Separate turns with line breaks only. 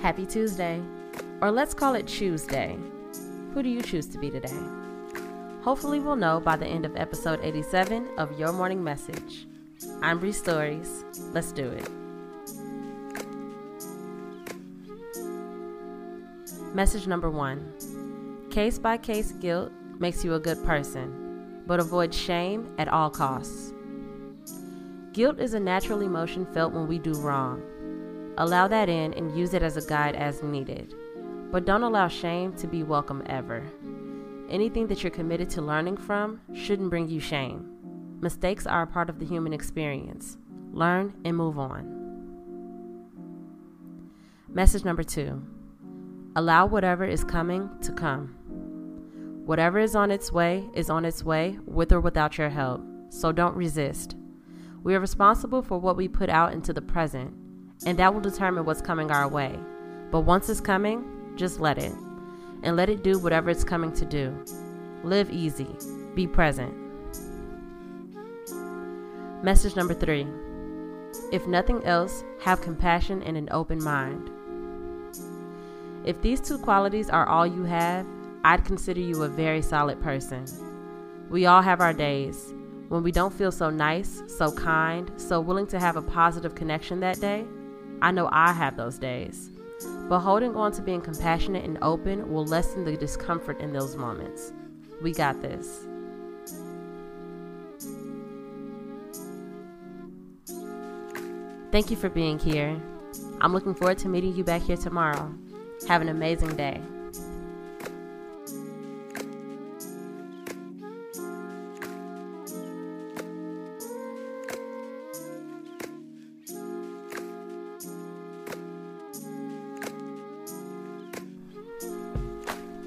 Happy Tuesday, or let's call it Tuesday. Who do you choose to be today? Hopefully, we'll know by the end of episode 87 of Your Morning Message. I'm Bree Stories. Let's do it. Message number one Case by case guilt makes you a good person, but avoid shame at all costs. Guilt is a natural emotion felt when we do wrong. Allow that in and use it as a guide as needed. But don't allow shame to be welcome ever. Anything that you're committed to learning from shouldn't bring you shame. Mistakes are a part of the human experience. Learn and move on. Message number two Allow whatever is coming to come. Whatever is on its way is on its way with or without your help, so don't resist. We are responsible for what we put out into the present and that will determine what's coming our way. But once it's coming, just let it, and let it do whatever it's coming to do. Live easy, be present. Message number three if nothing else, have compassion and an open mind. If these two qualities are all you have, I'd consider you a very solid person. We all have our days when we don't feel so nice, so kind, so willing to have a positive connection that day I know I have those days. But holding on to being compassionate and open will lessen the discomfort in those moments. We got this. Thank you for being here. I'm looking forward to meeting you back here tomorrow. Have an amazing day.